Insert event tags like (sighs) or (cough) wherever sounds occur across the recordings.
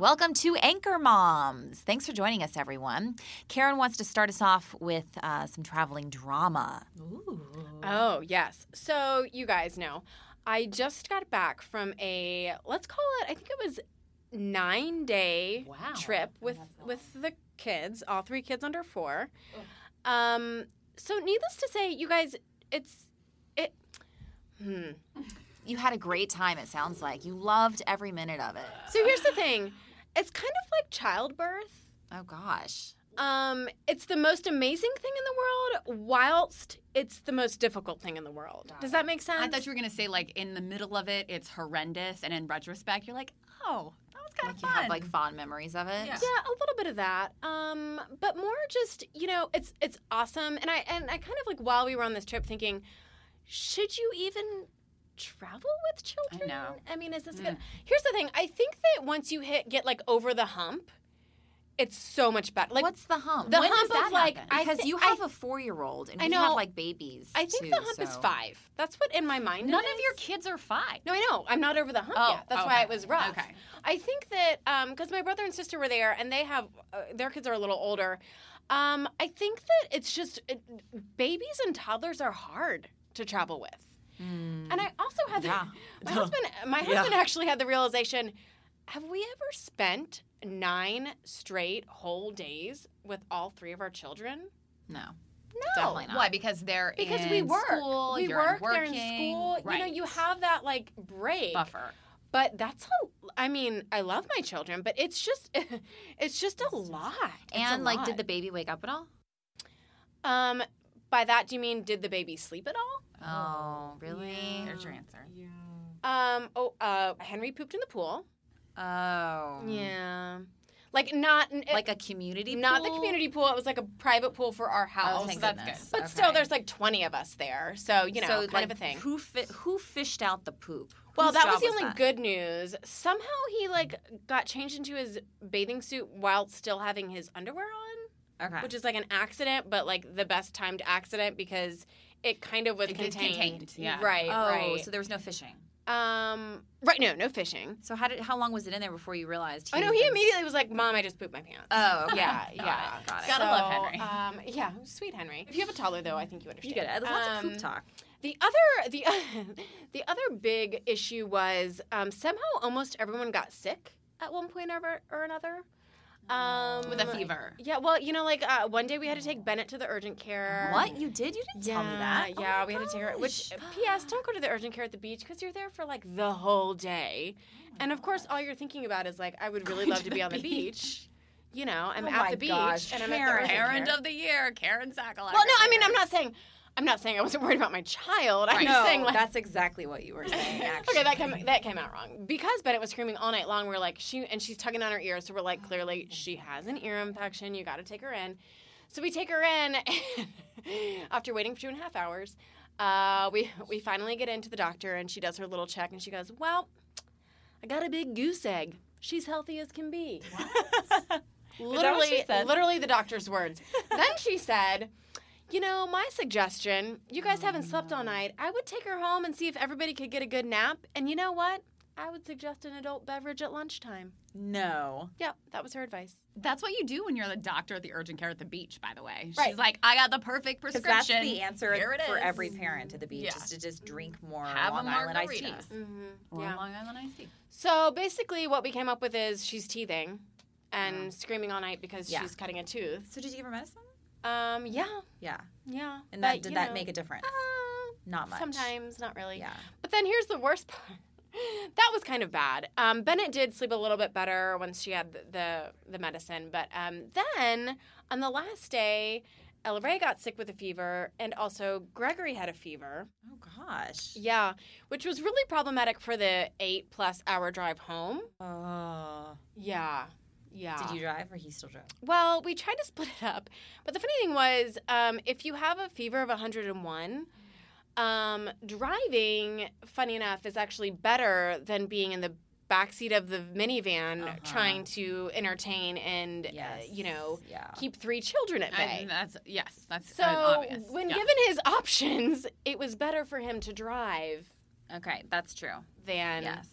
Welcome to Anchor Moms. Thanks for joining us, everyone. Karen wants to start us off with uh, some traveling drama. Oh, yes. So, you guys know, I just got back from a, let's call it, I think it was nine day Wow. trip with, with the kids, all three kids under four. Um, so, needless to say, you guys, it's, it, hmm. You had a great time, it sounds like. You loved every minute of it. So, here's the thing it's kind of like childbirth. Oh, gosh. Um, it's the most amazing thing in the world, whilst it's the most difficult thing in the world. Does that make sense? I thought you were gonna say like in the middle of it, it's horrendous, and in retrospect, you're like, oh, that was kind Like of you fun. have like fond memories of it. Yeah. yeah, a little bit of that. Um, but more just you know, it's it's awesome, and I and I kind of like while we were on this trip thinking, should you even travel with children? I know. I mean, is this good? Here's the thing. I think that once you hit get like over the hump, it's so much better. Like What's the hump? the When hump does of like happen? I because thi- you have a four-year-old and I we have like babies. I think too, the hump is five. That's what in my mind. None of your kids are five. No, I know. I'm not over the hump Oh, yet. That's why it was rough. Okay. I think that because my brother and sister were there, and they have uh, their kids are a little older. Um, I think that it's just it, babies and toddlers are hard to travel with. And I also had the, Yeah. (laughs) my husband. My (laughs) husband actually had the realization: Have we ever spent nine straight whole days with all three of our children? No. No, Definitely not. Why? Because they're because in we work. School, we you're work. Working, They're in school. Right. You know, you have that like break. buffer. But that's a. I mean, I love my children, but it's just, (laughs) it's just a lot. It's a And like, did the baby wake up at all? um, by that do you mean did the baby sleep at all? Oh, really? Your answer. Yeah. Um, oh, uh, Henry pooped in the pool. Oh. Yeah, like not Like a community not the community pool. It was like a private pool for our house. Oh, thank that's goodness. good. but Okay. still, there's like 20 of us there, so you know, so, kind like, of a thing. Who fi- who fished out the poop? Well, Whose that was job the only that? good news. Somehow he like got changed into his bathing suit while still having his underwear on. Okay. which is like an accident, but like the best timed accident because it kind of was It gets contained. contained, yeah. Right, oh, right. so there was no fishing. um, right. No, no fishing. So how did how long was it in there before you realized? Oh no, he immediately was like, "Mom, I just pooped my pants." Oh, okay. yeah, (laughs) Got yeah. it, got it. Gotta love Henry. Um, yeah, sweet Henry. If you have a toddler, though, I think you understand. You get it. There's lots of Um, poop talk. The other, the (laughs) the other big issue was um, somehow almost everyone got sick at one point or, or another. Um, With a fever. Yeah, well, you know, like uh, one day we had to take Bennett to the urgent care. What you did? You didn't tell me that. Oh Yeah, my we had to take her. Which. P.S. Don't go to the urgent care at the beach because you're there for like the whole day, and of course, all you're thinking about is like, I would really love to be on the beach. You know, I'm Oh at the beach gosh, and I'm at the Karen. urgent Errand of the year, Karen Sackel. Well, no, I mean, I'm not saying, I'm not saying I wasn't worried about my child. I'm no, just saying like. that's exactly what you were saying. (laughs) Actually. Okay, that came that came out wrong because Bennett was screaming all night long. We're like she and she's tugging on her ear, so we're like clearly she has an ear infection. You got to take her in. So we take her in. And (laughs) after waiting for two and a half hours, uh, we we finally get into the doctor and she does her little check and she goes, "Well, I got a big goose egg. She's healthy as can be." (laughs) literally, literally the doctor's words. then she said. You know, my suggestion, you guys haven't slept all night. I would take her home and see if everybody could get a good nap. And you know what? I would suggest an adult beverage at lunchtime. No. Yep, that was her advice. That's what you do when you're the doctor at the urgent care at the beach. By the way, Right. she's like, I got the perfect prescription. that's the answer Here it for is. every parent at the beach Yeah. is to just drink more Have a Long Island iced margarita. teas. Mm-hmm. Or Yeah. Long Island iced tea. So basically, what we came up with is she's teething and screaming all night because Yeah. she's cutting a tooth. So did you give her medicine? Um, yeah, Yeah. yeah. And that but, did that know, make a difference? uh, Not much. Sometimes, not really. Yeah. But then here's the worst (laughs) part. that was kind of bad. Um, Bennett did sleep a little bit better once she had the the, the medicine, but um, then on the last day, Ella Ray got sick with a fever, and also Gregory had a fever. Oh gosh. Yeah, which was really problematic for the eight plus hour drive home. Oh. Yeah. Yeah. Did you drive or he still drove? Well, we tried to split it up, but the funny thing was, um, if you have a fever of 101, um, driving, funny enough, is actually better than being in the backseat of the minivan Uh-huh. trying to entertain and, uh, you know, Yeah. keep three children at bay. And that's yes, that's so uh, obvious. when Yeah. given his options, it was better for him to drive Okay, that's true. than yes.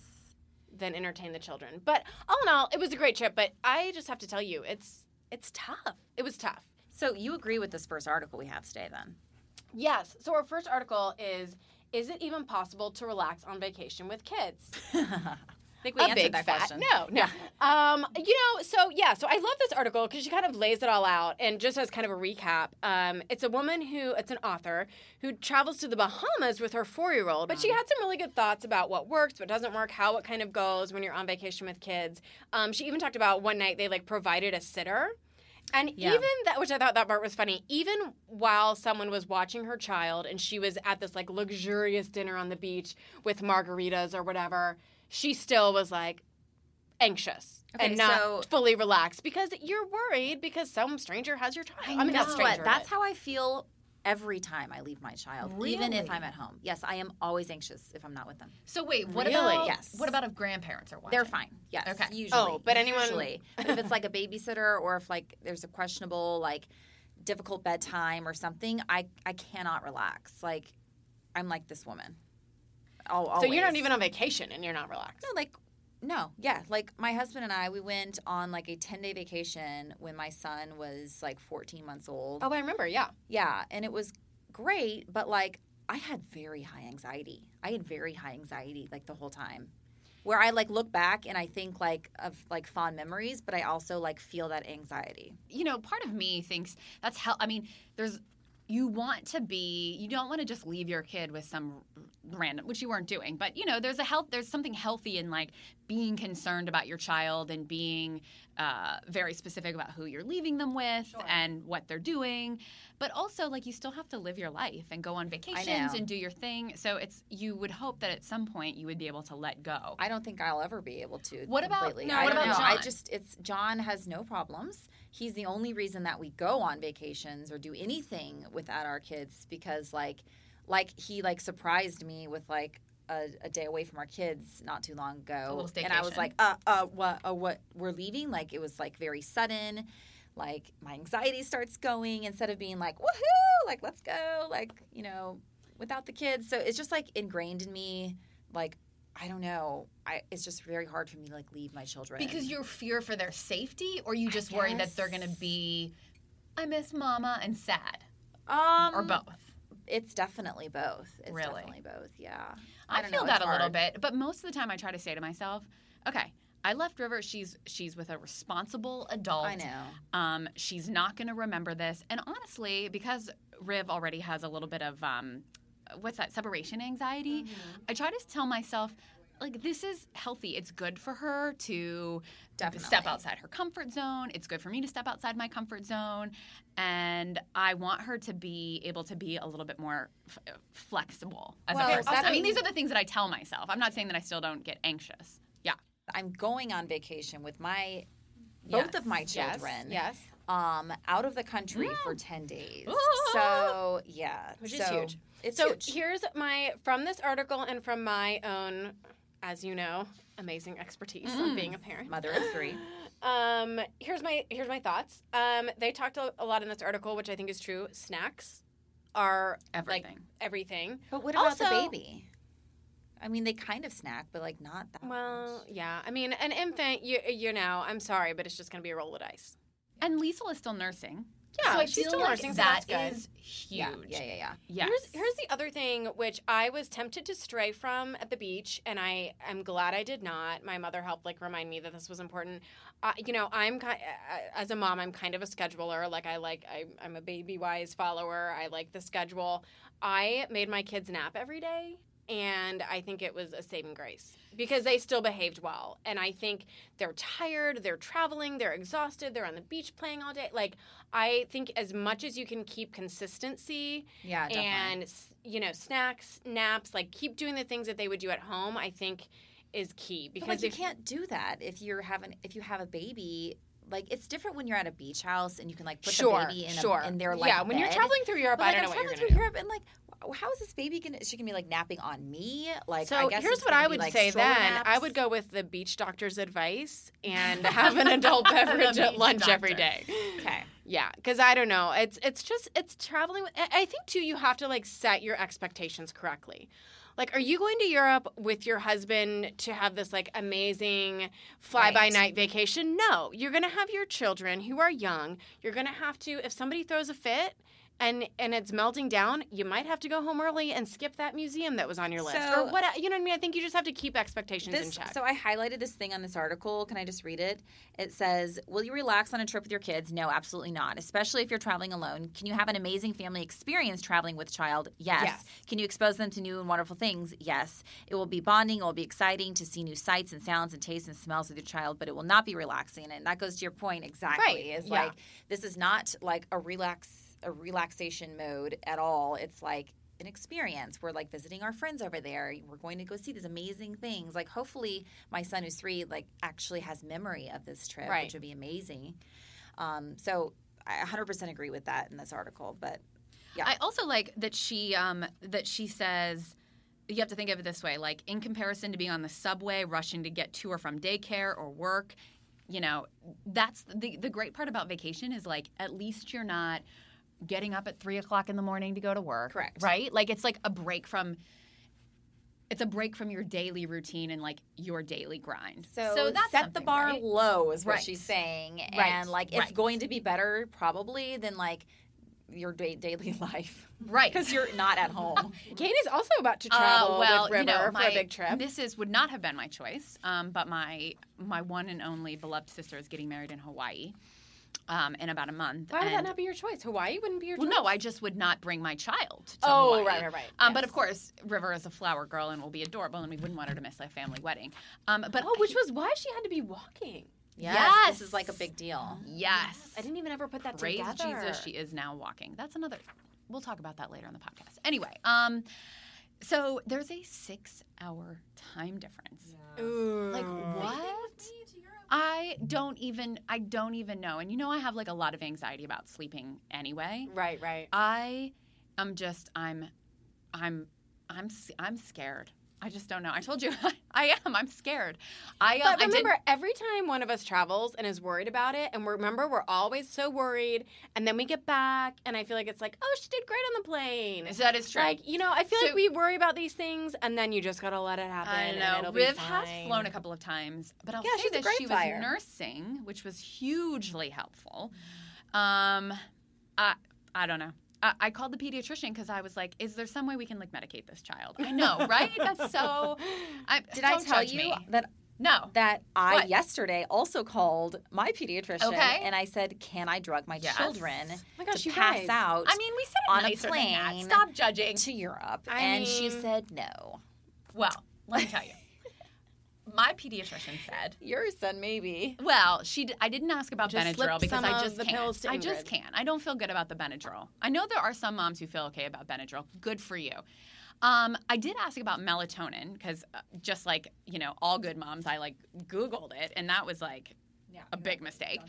Than entertain the children. But all in all, it was a great trip. But I just have to tell you, it's it's tough. It was tough. So you agree with this first article we have today then? Yes. So our first article is: Is it even possible to relax on vacation with kids? (laughs) I think we a answered big that fat question. no, no. Um, you know, so yeah, so I love this article because she kind of lays it all out, and just as kind of a recap, um, it's a woman who, it's an author who travels to the Bahamas with her four-year-old, but she had some really good thoughts about what works, what doesn't work, how it kind of goes when you're on vacation with kids. Um, she even talked about one night they like provided a sitter. And Yeah. even that, which I thought that part was funny, even while someone was watching her child and she was at this like luxurious dinner on the beach with margaritas or whatever, she still was like anxious Okay, and not so- fully relaxed because you're worried because some stranger has your child. I, mean, You not know stranger. what? That's but- how I feel every time I leave my child, even if I'm at home. Yes, I am always anxious if I'm not with them. So wait, what Really? about Yes. what about if grandparents are watching? They're fine. Yes. Okay. Oh, usually. Oh, but anyone- Usually. But if it's like a babysitter or if like there's a questionable like difficult bedtime or something, I I cannot relax. Like I'm like this woman. Oh, so you're not even on vacation and you're not relaxed. No, like no, yeah. Like my husband and I, we went on like a ten day vacation when my son was like fourteen months old. Oh, I remember. Yeah. Yeah, and it was great, but like I had very high anxiety. I had very high anxiety like the whole time. Where I like look back and I think like of like fond memories, but I also like feel that anxiety. you know, part of me thinks that's how. I mean, there's you want to be. You don't want to just leave your kid with some random, which you weren't doing. But you know, there's a health. There's something healthy in like being concerned about your child and being uh, very specific about who you're leaving them with and what they're doing. But also, like you still have to live your life and go on vacations and do your thing. So it's you would hope that at some point you would be able to let go. I don't think I'll ever be able to. What about- completely. no, I what about know. I just it's John has no problems. He's the only reason that we go on vacations or do anything without our kids because like like he like surprised me with like a, a day away from our kids not too long ago, and I was like, uh, uh, what, uh, what, we're leaving? Like it was like very sudden. Like my anxiety starts going instead of being like, woohoo, like let's go, like you know, without the kids. So it's just like ingrained in me, like I don't know. I it's just very hard for me to like leave my children Because you fear for their safety, or you just worry that they're going to be, I miss mama and sad, um or both. It's definitely both. It's Really? definitely both. Yeah. I, don't feel know, that a little hard. bit, but most of the time I try to say to myself, okay, I left River. She's she's with a responsible adult. I know. Um, she's not going to remember this, and honestly, because Riv already has a little bit of um, what's that separation anxiety, Mm-hmm. I try to tell myself. Like this is healthy. It's good for her to step outside her comfort zone. It's good for me to step outside my comfort zone, and I want her to be able to be a little bit more f- flexible as Well, a person. also- I mean, these are the things that I tell myself. I'm not saying that I still don't get anxious. Yeah. I'm going on vacation with my both of my children. Yes. Um, out of the country for ten days. Ooh. So yeah, Which is so huge. It's so huge. here's my from this article and from my own, as you know, amazing expertise on being a parent. Mother of three. (laughs) Um, here's my here's my thoughts. Um, they talked a, lot in this article, which I think is true. Snacks are like Everything. everything. But what about the baby? I mean, they kind of snack, but like not that. Well, yeah. I mean, an infant, you you know, I'm sorry, but it's just gonna be a roll of dice. And Liesel is still nursing. Yeah, so I she's still like nursing, that is huge. Yeah, yeah, yeah, yeah. Yes. Here's, here's the other thing, which I was tempted to stray from at the beach, and I am glad I did not. My mother helped like remind me that this was important. Uh, you know, I'm ki- uh, as a mom, I'm kind of a scheduler. Like I like I, I'm a Babywise follower. I like the schedule. I made my kids nap every day. And I think it was a saving grace because they still behaved well. And I think they're tired, they're traveling, they're exhausted, they're on the beach playing all day. Like, I think as much as you can keep consistency Yeah, definitely. and you know snacks naps like keep doing the things that they would do at home i think is key because like, you if can't do that if you're having if you have a baby. Like it's different when you're at a beach house and you can like put sure the baby in, sure a, in their like yeah when you're traveling through europe But, i like, don't I'm know what you're traveling through do Europe and like, how is this baby gonna? Is she gonna be like napping on me? Like, so I guess here's what I would like, say then. I would go with the beach doctor's advice and (laughs) have an adult beverage at lunch every doctor. day. Okay. Yeah, because I don't know. It's it's just it's traveling. I think too. You have to like set your expectations correctly. Like, are you going to Europe with your husband to have this like amazing fly by Right. night vacation? No, you're gonna have your children who are young. You're gonna have to if somebody throws a fit. And, and it's melting down. You might have to go home early and skip that museum that was on your list, So- or what? You know what I mean? I think you just have to keep expectations in check. so I highlighted this thing on this article. Can I just read it? It says, "Will you relax on a trip with your kids? No, absolutely not. Especially if you're traveling alone. Can you have an amazing family experience traveling with child? Yes. Yes. Can you expose them to new and wonderful things? Yes. It will be bonding. It will be exciting to see new sights and sounds and tastes and smells with your child, but it will not be relaxing. And that goes to your point exactly. Right, Is yeah. like this is not like a relax a relaxation mode at all. It's like an experience. We're like visiting our friends over there. We're going to go see these amazing things. Like hopefully my son who's three like actually has memory of this trip, Right. which would be amazing. Um, so I 100% agree with that in this article. But Yeah. I also like that she um that she says you have to think of it this way like in comparison to being on the subway rushing to get to or from daycare or work you know that's the the great part about vacation is like at least you're not getting up at three o'clock in the morning to go to work Correct. right like it's like a break from it's a break from your daily routine and like your daily grind so, that's set the bar right? low is what Right. she's saying. Right. And like it's going to be better probably than like your da- daily (laughs) life right because you're not at home. (laughs) (laughs) Kate is also about to Uh, travel well, with River you know, my, for a big trip. Mrs. would not have been my choice, um, but my my one and only beloved sister is getting married in Hawaii um, in about a month. Why would that not be your choice? Hawaii wouldn't be your Well, choice. no, I just would not bring my child. To Oh, Hawaii. right, right, right. Um, But of course, River is a flower girl and will be adorable, and we wouldn't want her to miss a family wedding. Um, but Oh, which was why she had to be walking. Yes, yes. this is like a big deal. yes, I didn't even ever put that praise together. Jesus, she is now walking. That's another. We'll talk about that later on the podcast. Anyway, um, so there's a six-hour time difference. Ooh. Like what? I don't even I don't even know. And you know I have like a lot of anxiety about sleeping anyway. Right, right. I am just I'm I'm I'm I'm scared. I just don't know. I told you (laughs) I am. I'm scared. I um, But I did remember, every time one of us travels and is worried about it, and remember we're always so worried, and then we get back, and I feel like it's like, oh, she did great on the plane. Is that is true. Like, you know, I feel So- like we worry about these things, and then you just gotta let it happen. I know. Riv has flown a couple of times, but I'll Yeah, say that great she flyer. was nursing, which was hugely helpful. Um, I I don't know. I, I called the pediatrician because I was like, "Is there some way we can like medicate this child?" I know, (laughs) right? That's so. I, Did I tell you me. that No. that I What? yesterday also called my pediatrician Okay. and I said, "Can I drug my Yes. children Oh my gosh, to you pass guys. out I mean, we said it on a nicer than that. plane Stop judging. to Europe?" I and she said, "No." Well, let me tell you. My pediatrician said, Your son, maybe. "Well, she. D- I didn't ask about Just Benadryl because I just the can't. I just can't. I don't feel good about the Benadryl. I know there are some moms who feel okay about Benadryl. Good for you." Um, I did ask about melatonin because, uh, just like you know, all good moms, I like Googled it, and that was like a big mistake.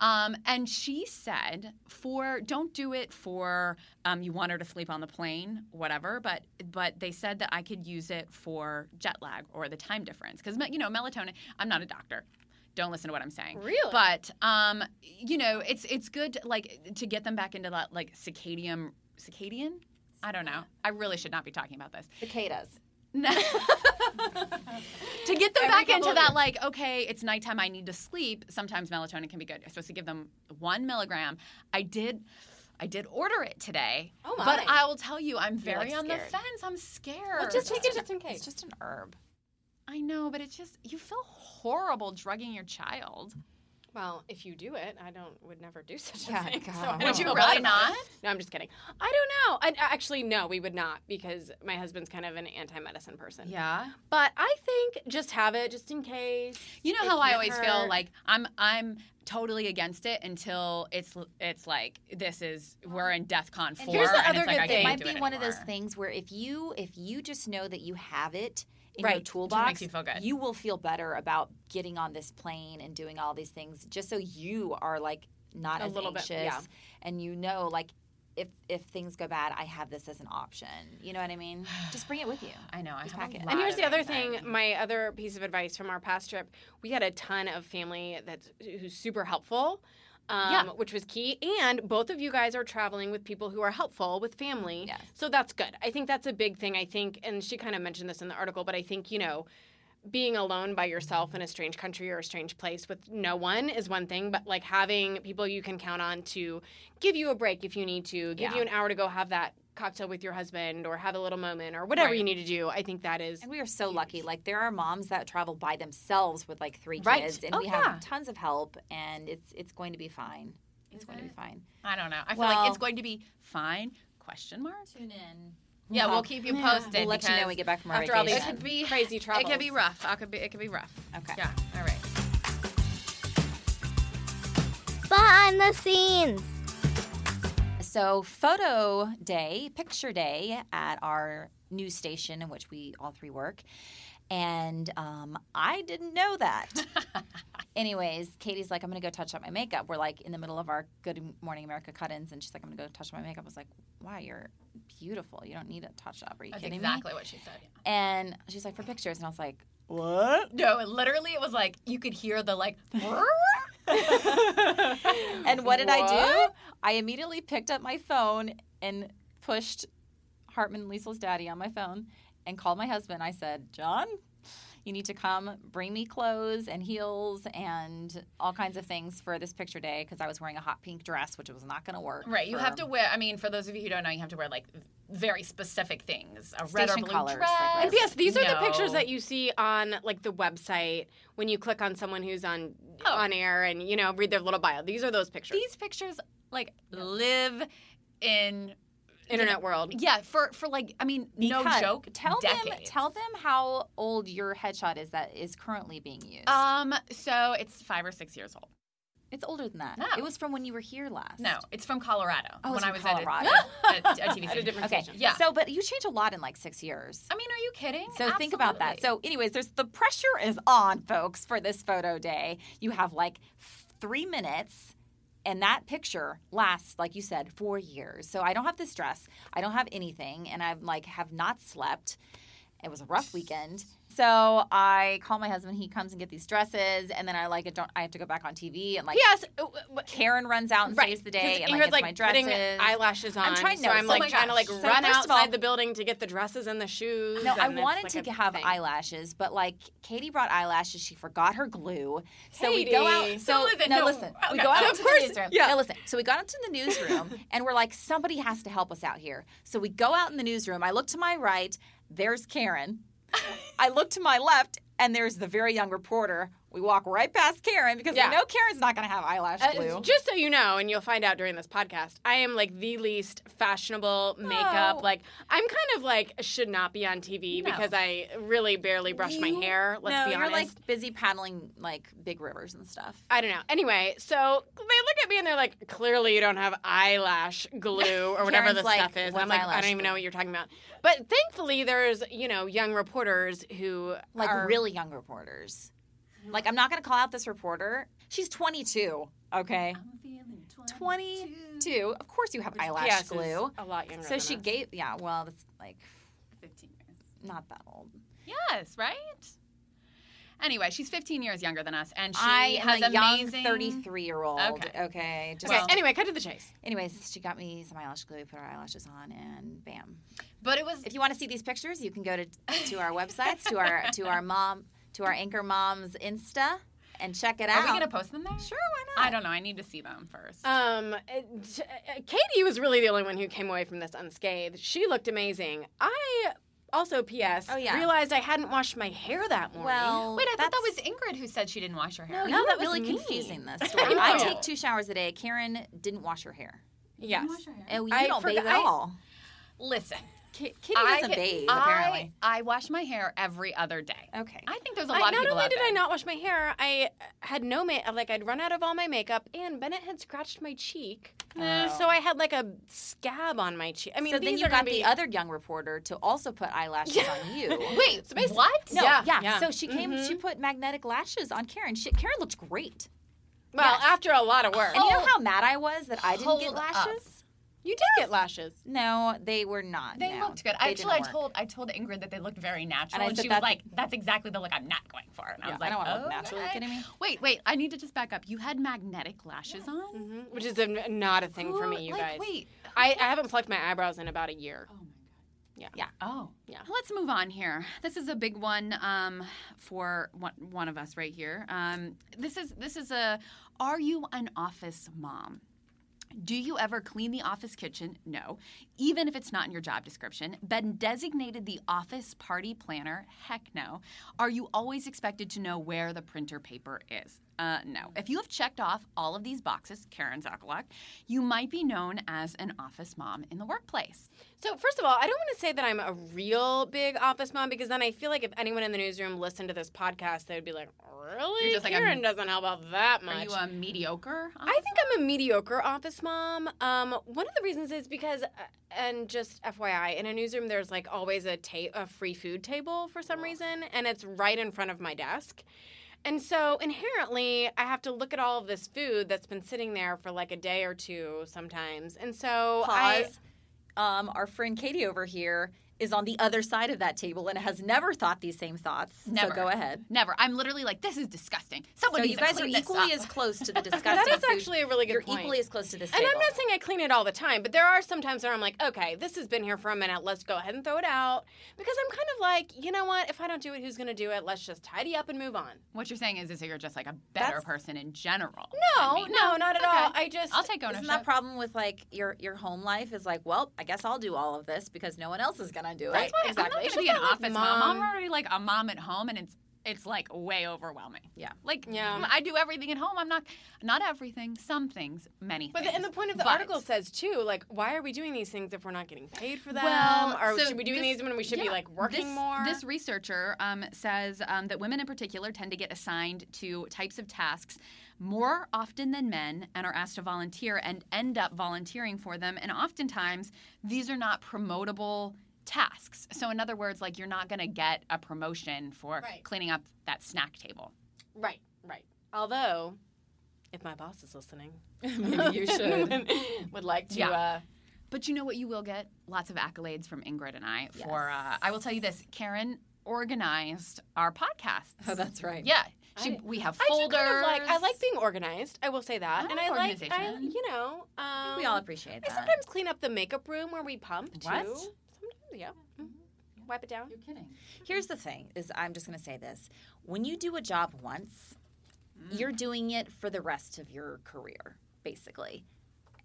Um, and she said, for don't do it for um, you want her to sleep on the plane, whatever. But but they said that I could use it for jet lag or the time difference because you know melatonin. I'm not a doctor. Don't listen to what I'm saying. Really? But um, you know, it's it's good like to get them back into that like circadian circadian. I don't know. I really should not be talking about this. Cicadas. No. (laughs) to get them Every back into that, like, okay, it's nighttime, I need to sleep. Sometimes melatonin can be good. You're supposed to give them one milligram. I did. I did order it today, Oh, my. but. I will tell you, I'm very like, on the fence. I'm scared. Well, just take it just in case. It's just an herb. I know, but it's just you feel horrible drugging your child. Well, if you do it, I don't would never do (laughs) such a Yeah, thing. God. so I Would you really bad about it. not? No, I'm just kidding. I don't know. I, actually, no, we would not because my husband's kind of an anti-medicine person. Yeah. But I think just have it just in case. You know how I can't always feel like I'm I'm totally against it until it's it's like this is we're in DEFCON four here's the other it's like good I thing. It might be it one of those things where if you if you just know that you have it in Right. your toolbox, makes you feel good. you will feel better about getting on this plane and doing all these things, just so you are like not A as little bit, anxious, yeah. and you know like. If, if things go bad, I have this as an option. You know what I mean? (sighs) Just bring it with you. I know. I Just have pack it. And here's the other anxiety. thing. My other piece of advice from our past trip, we had a ton of family that's who's super helpful. Um, Yeah. which was key. And both of you guys are traveling with people who are helpful with family. Yes. So that's good. I think that's a big thing. I think, and she kind of mentioned this in the article, but I think, you know, being alone by yourself in a strange country or a strange place with no one is one thing, but like having people you can count on to give you a break if you need to, give Yeah. you an hour to go have that cocktail with your husband or have a little moment or whatever Right. you need to do. I think that is And we are so lucky. Like there are moms that travel by themselves with like three Right. kids, and Oh, we yeah. have tons of help, and it's it's going to be fine. It's going to be fine. I don't know. I feel Well- like it's going to be fine. Question mark. Tune in. Yeah, Well, we'll keep you posted. We'll let you know when we get back from our after all these It could be (laughs) crazy It travels. could be rough. I could be. It could be rough. Okay. Yeah. All right. Behind the scenes. So, photo day, picture day at our news station in which we all three work. And um, I didn't know that. (laughs) Anyways, Katie's like, I'm going to go touch up my makeup. We're like in the middle of our Good Morning America cut ins. And she's like, I'm going to go touch up my makeup. I was like, wow, you're beautiful. You don't need a touch up. Are you That's kidding exactly me? what she said. Yeah. And she's like, for pictures. And I was like, what? No, it literally, it was like you could hear the like. (laughs) (laughs) And what did I do? I immediately picked up my phone and pushed Hartman Liesl's daddy on my phone and called my husband. I said, John, you need to come bring me clothes and heels and all kinds of things for this picture day because I was wearing a hot pink dress, which was not going to work. Right. You for- have to wear. I mean, for those of you who don't know, you have to wear like very specific things. A red or blue colors, dress. like And yes, these are the pictures that you see on like the website when you click on someone who's on Oh. on air and you know read their little bio. These are those pictures. These pictures like live in. Internet world. Yeah, for for like I mean, no joke. Tell them, tell them how old your headshot is that is currently being used. Um, so it's five or six years old. it's older than that. No. It was from when you were here last. No, it's from Colorado. Oh, when I was at a- Colorado. a, TV At a (laughs) different Okay. station. Yeah. So, but you changed a lot in like six years. I mean, are you kidding? So think about that. So, anyways, there's the pressure is on, folks, for this photo day. You have like three minutes, and that picture lasts, like you said, four years. So I don't have this dress. I don't have anything, and I'm like have not slept. It was a rough weekend. So I call my husband. He comes and get these dresses, and then I like it. Don't I have to go back on TV and like Yes. uh, Karen runs out and Right. saves the day and like, like my dresses. eyelashes on. I'm trying- so no, I'm so- like oh my trying to like. So run outside all- the building to get the dresses and the shoes. No, I wanted like to have thing. eyelashes, but like Katie brought eyelashes, she forgot her glue. So we go out. So listen, no, no, listen. We go out so into of the newsroom. yeah. No, listen. So we got into the newsroom, and we're like, somebody has to help us out here. So we go out in the newsroom. I look to my right. There's Karen. I look to my left, and there's the very young reporter. We walk right past Karen because Yeah. we know Karen's not going to have eyelash Uh, glue. just so you know, and you'll find out during this podcast, I am like the least fashionable makeup. No. Like I'm kind of like should not be on TV No. because I really barely brush my hair. Let's no, be honest. you're like busy paddling like big rivers and stuff. I don't know. Anyway, so they look at me and they're like, "Clearly, you don't have eyelash glue (laughs) or whatever the like, stuff is." And I'm like, "I don't even know what you're talking about." But thankfully, there's you know young reporters who like really young reporters. Like I'm not going to call out this reporter. She's 22. Okay, I'm feeling 22. Of course you have eyelash P.S. is glue. a lot younger. So she us. gave. Yeah, well, that's like 15 years. not that old. Yes, right? Anyway, she's 15 years younger than us, and she I has a young 33 year old. Okay. Okay. Just, Okay, anyway, cut to the chase. anyways, she got me some eyelash glue, put her eyelashes on, and bam. But it was If you want to see these pictures, you can go to to our websites, to our to our mom to our anchor mom's Insta, and check it Are out. Are we gonna post them there? Sure, why not? I don't know. I need to see them first. Um, it- uh, Katie was really the only one who came away from this unscathed. She looked amazing. I also, P.S. Oh, yeah. realized I hadn't washed my hair that morning. Well, Wait, I thought that was Ingrid who said she didn't wash her hair. No, No, you that was really me. confusing this (laughs) story. No. I take two showers a day. Karen didn't wash her hair. yes. Oh, you I don't bathe forgot- at I- all. Listen, Ki- Kitty doesn't I, bathe, I- apparently. I wash my hair every other day. Okay. I think there's a lot not of people only out did there. I not wash my hair, I had no ma- like I'd run out of all my makeup, and Bennett had scratched my cheek, Oh. so I had like a scab on my cheek. I mean, so then you are gonna got the other young reporter to also put eyelashes on you. (laughs) Wait, So basically- what? No, Yeah, yeah. yeah. So she came. Mhm. She put magnetic lashes on Karen. She, Karen looked great. Well, Yes. after a lot of work, And you know how mad I was that I didn't get lashes? up. Lashes? you did get lashes. No, they were not. They no. looked good. They Actually, I didn't work. told I told Ingrid that they looked very natural, And and, said she was like, "That's exactly the look I'm not going for." And I was like, I don't wanna look "Oh, natural. Are you okay." kidding me? Wait, wait. I need to just back up. You had magnetic lashes on. hmm Which is a, not a thing for me, you like, guys. Wait. I, I haven't plucked my eyebrows in about a year. Oh my god. Yeah. Yeah. Oh. Yeah. Let's move on here. This is a big one um, for one, one of us right here. Um, this is this is a. Are you an office mom? Do you ever clean the office kitchen? No. Even if it's not in your job description. Been designated the office party planner? Heck no. Are you always expected to know where the printer paper is? Uh, no. If you have checked off all of these boxes, Karen Zakalak, you might be known as an office mom in the workplace. So first of all, I don't want to say that I'm a real big office mom because then I feel like if anyone in the newsroom listened to this podcast, they would be like, "Really? You're just like a- Karen doesn't help out that much." Are you a mediocre? I think I'm a mediocre office mom. Um, one of the reasons is because, uh, and just FYI, in a newsroom, there's like always a, ta- a free food table for some reason, and it's right in front of my desk. And so inherently, I have to look at all of this food that's been sitting there for like a day or two sometimes. And so I. Um, our friend Katie over here is on the other side of that table and has never thought these same thoughts. Never. So go ahead. Never. I'm literally like, this is disgusting. Someone So you guys are equally up. as close to the (laughs) disgusting. That is actually a really good point. You're point. equally as close to this And table. I'm not saying I clean it all the time, but there are some times where I'm like, okay, this has been here for a minute. Let's go ahead and throw it out. Because I'm kind of like, you know what? If I don't do it, who's going to do it? Let's just tidy up and move on. What you're saying is, is that you're just like a better That's- person in general. No, no, not at it's all. I just. I'll take ownership. Isn't that problem with like your your home life is like, well, I guess I'll do all of this because no one else is gonna do it. That's why exactly. I'm It's not gonna be an like office mom. I'm already like a mom at home, and it's it's like way overwhelming. Yeah. Like Yeah. I do everything at home. I'm not not everything. Some things, many. But the, and the point of the But- article says too, like, why are we doing these things if we're not getting paid for them? Well, or so should we be doing this- these when we should be like working this, more? This researcher um, says um, that women in particular tend to get assigned to types of tasks more often than men and are asked to volunteer and end up volunteering for them. And oftentimes, these are not promotable tasks. So, in other words, like you're not going to get a promotion for Right. cleaning up that snack table. right, right. Although, if my boss is listening, (laughs) Maybe you should. (laughs) would like to. Yeah. Uh, But you know what? You will get lots of accolades from Ingrid and I for. Uh, I will tell you this: Karen organized our podcast. Oh, that's right. Yeah, she, I- we have I folders. kind of like. I like being organized. I will say that, I and I like. I, you know, um, We all appreciate I sometimes clean up the makeup room where we pump too. What? Sometimes, yeah. Mhm. Wipe it down. You're kidding. Here's the thing: is I'm just going to say this: when you do a job once, Mm. you're doing it for the rest of your career, basically,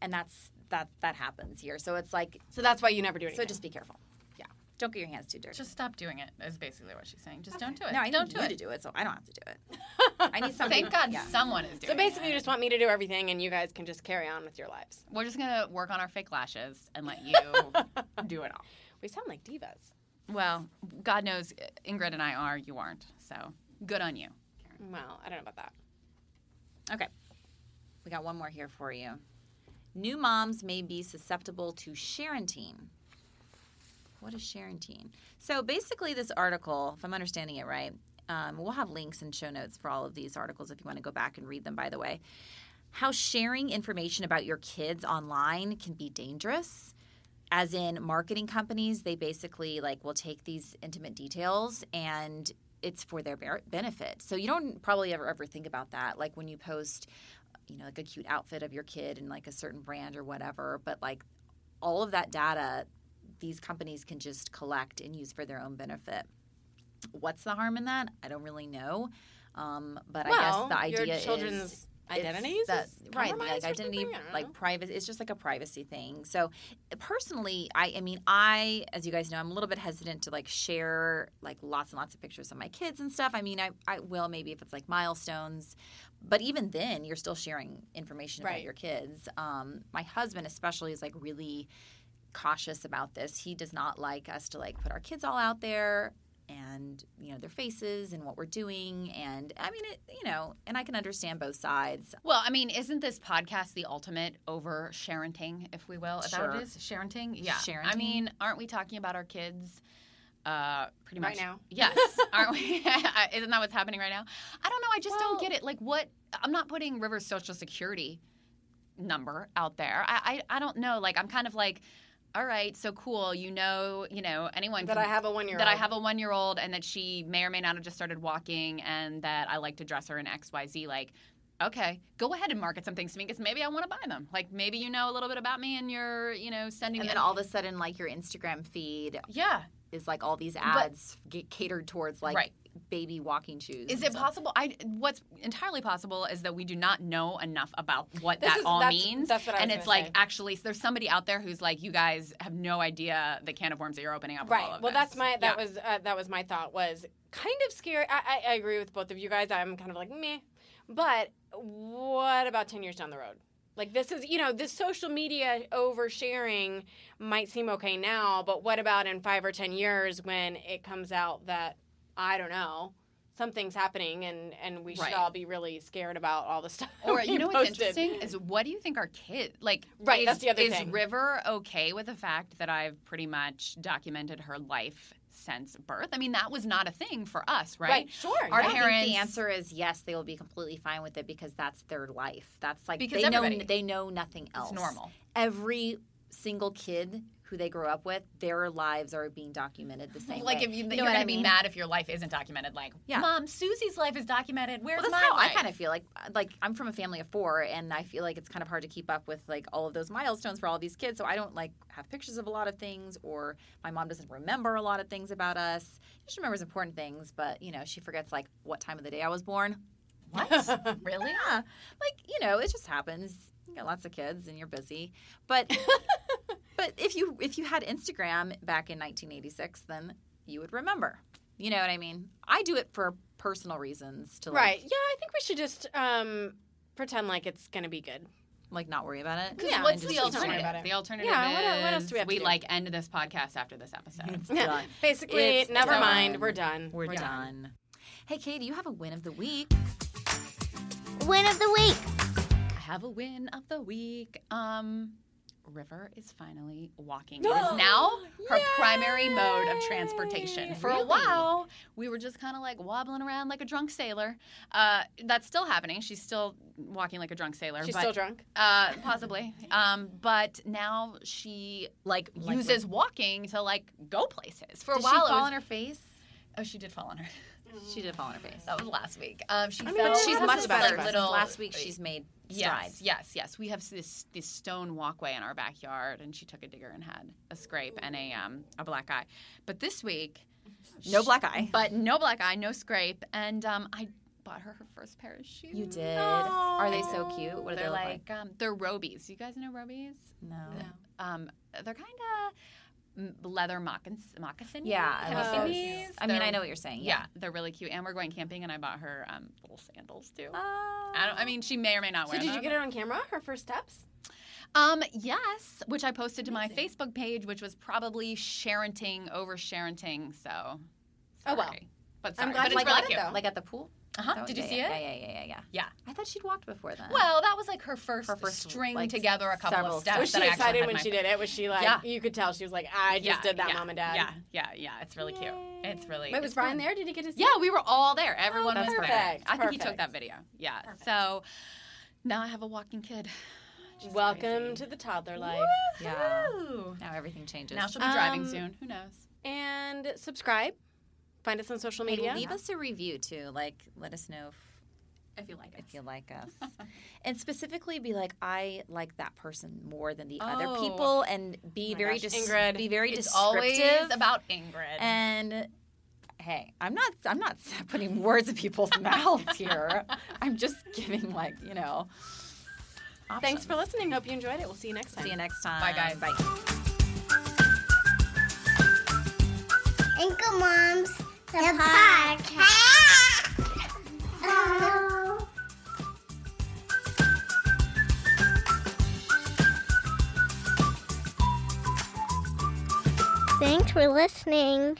and that's that that happens here. So it's like, So that's why you never do it. so just be careful. Yeah, don't get your hands too dirty. Just stop doing it. Is basically what she's saying. Just don't do it. no, I don't need do you it. to do it, so I don't have to do it. (laughs) I need something. Thank God yeah. someone is doing So basically, it. you just want me to do everything, and you guys can just carry on with your lives. We're just gonna work on our fake lashes and let you (laughs) do it all. We sound like divas. Well, God knows Ingrid and I are. You aren't. So good on you. Well, I don't know about that. Okay. We got one more here for you. New moms may be susceptible to Sharenting. What is Sharenting? So basically, this article, if I'm understanding it right, um, we'll have links and show notes for all of these articles if you want to go back and read them, by the way. How sharing information about your kids online can be dangerous. As in, marketing companies, they basically like will take these intimate details and it's for their benefit. So you don't probably ever ever think about that. Like when you post, you know, like a cute outfit of your kid and like a certain brand or whatever. But like all of that data, these companies can just collect and use for their own benefit. What's the harm in that? I don't really know. Um, but I guess the idea your is children's it's identities that right like identity something? I don't like privacy it's just like a privacy thing. So personally i i mean i as you guys know i'm a little bit hesitant to like share like lots and lots of pictures of my kids and stuff. I mean i, I will maybe if it's like milestones but even then you're still sharing information about Right. your kids. Um my husband especially is like really cautious about this. He does not like us to like put our kids all out there and you know their faces and what we're doing and i mean it you know and i can understand both sides Well, I mean, isn't this podcast the ultimate over sharenting, if we will? Is that what Sure. it is? Sharenting? Yeah. I mean, aren't we talking about our kids uh, pretty Right much? now. (laughs) Yes. aren't we? (laughs) isn't that what's happening right now? I don't know. I just don't get it. Like, what? I'm not putting River's social security number out there. I, I, I don't know. Like, I'm kind of like, all right, so cool. You know, you know, anyone that can- I have a one year that I have a one year old and that she may or may not have just started walking and that I like to dress her in XYZ. Like, okay, go ahead and market some things to me because maybe I want to buy them. Like, maybe you know a little bit about me and you're, you know, sending me and then all of a sudden like your instagram feed yeah. is like all these ads get catered towards like Right. Baby walking shoes Is it possible? I what's entirely possible is that we do not know enough about what This that is- all that's- means. that's what I and it's like say. actually there's somebody out there who's like, you guys have no idea the can of worms that you're opening up. Right. Well, this." that's my that Yeah. was uh, that was my thought was kind of scary. I, I I agree with both of you guys. I'm kind of like meh, but what about ten years down the road? Like this is you know this social media oversharing might seem okay now, but what about in five or ten years when it comes out that I don't know something's happening and and we should Right. all be really scared about all the (laughs) stuff. Or you know what's interesting is what do you think our kid like? Right, Is, that's the other is thing. River okay with the fact that I've pretty much documented her life since birth? I mean, that was not a thing for us, right? Right. Sure. Our I yeah. think parents- the answer is yes. They will be completely fine with it because that's their life. That's like Because they know everybody- they know nothing else. It's normal. Every single kid who they grew up with, their lives are being documented the same (laughs) Like way. if you, know you're gonna I be mean? mad if your life isn't documented. Like, Yeah. mom, Susie's life is documented. Where's Well, my that's how life? I kind of feel like like I'm from a family of four, and I feel like it's kind of hard to keep up with like all of those milestones for all these kids. So I don't like have pictures of a lot of things, or my mom doesn't remember a lot of things about us. She remembers important things, but you know she forgets like what time of the day I was born. What? (laughs) really? Yeah, like you know it just happens. You got lots of kids, and you're busy, but (laughs) if you had Instagram back in 1986, then you would remember. You know what I mean? I do it for personal reasons to like, Right. Yeah, I think we should just um, pretend like it's gonna be good. like not worry about it. Because Yeah, what's the alternative? about it. The alternative Yeah, is what- what else do we have to do? like end this podcast after this episode. It's (laughs) done. Basically, It's never done. mind. We're done. We're, done. Hey, Katie, you have a win of the week. Win of the week. I have a win of the week. Um, River is finally walking. It is now her primary mode of transportation. For a while, we were just kind of like wobbling around like a drunk sailor. Uh, that's still happening. She's still walking like a drunk sailor. She's but, still drunk. Uh, possibly. (laughs) Um, but now she like, uses walking to like go places. For Did a while, she fall was- on her face? oh, she did fall on her. (laughs) She did fall on her face. That was last week. Um, she I mean, fell. She's much better. like, little last week, she's made strides. Yes, yes, yes. We have this this stone walkway in our backyard, and she took a digger and had a scrape and a um a black eye. But this week, No black eye. but no black eye, no scrape, and um I bought her her first pair of shoes. You did. Are they so cute? What do they're they look like, um they're Robeez. You guys know Robeez? No. Um, they're kind of leather moccasin moccasin. Yeah, I Have love you seen those. these? I mean, I know what you're saying. Yeah, they're really cute, and we're going camping, and I bought her um, little sandals too. Uh, I don't. I mean, she may or may not So wear did them. you get her on camera? Her first steps? Um, yes, which I posted to my Facebook page, which was probably sharenting over sharenting. So, sorry. Oh, well. But sorry, I'm glad but you it's like, really got it, cute. though. like at the pool? Uh-huh. Did you yeah, see it? Yeah, yeah, yeah, yeah, yeah. Yeah. I thought she'd walked before then. Well, that was like her first, Her first, string like, together a couple of steps. Was she excited when she did it? Was she like? Yeah. You could tell she was like, I just Yeah, did that, yeah, mom and dad. Yeah, yeah, yeah. It's really cute. It's really. Wait, was Brian there? Did he get to see? Yeah, we were all there. Everyone Oh, was there. I think he took that video. Yeah. So now I have a walking kid. Welcome crazy. to the toddler life. Yeah. Woo! Now everything changes. Now she'll be driving Um, soon. Who knows? And subscribe Find us on social Hey, media. leave us a review too. Like, let us know if, if you like it. if you like us, (laughs) and specifically be like, I like that person more than the other Oh. people, and be oh my very gosh, des- be very It's descriptive. always about Ingrid. and hey, I'm not I'm not (laughs) putting words in people's (laughs) mouths here. I'm just giving like you know. Thanks for listening. Hope you enjoyed it. We'll see you next time. See you next time. Bye, guys. Bye. Anchor Moms, the, podcast. Oh. Thanks for listening.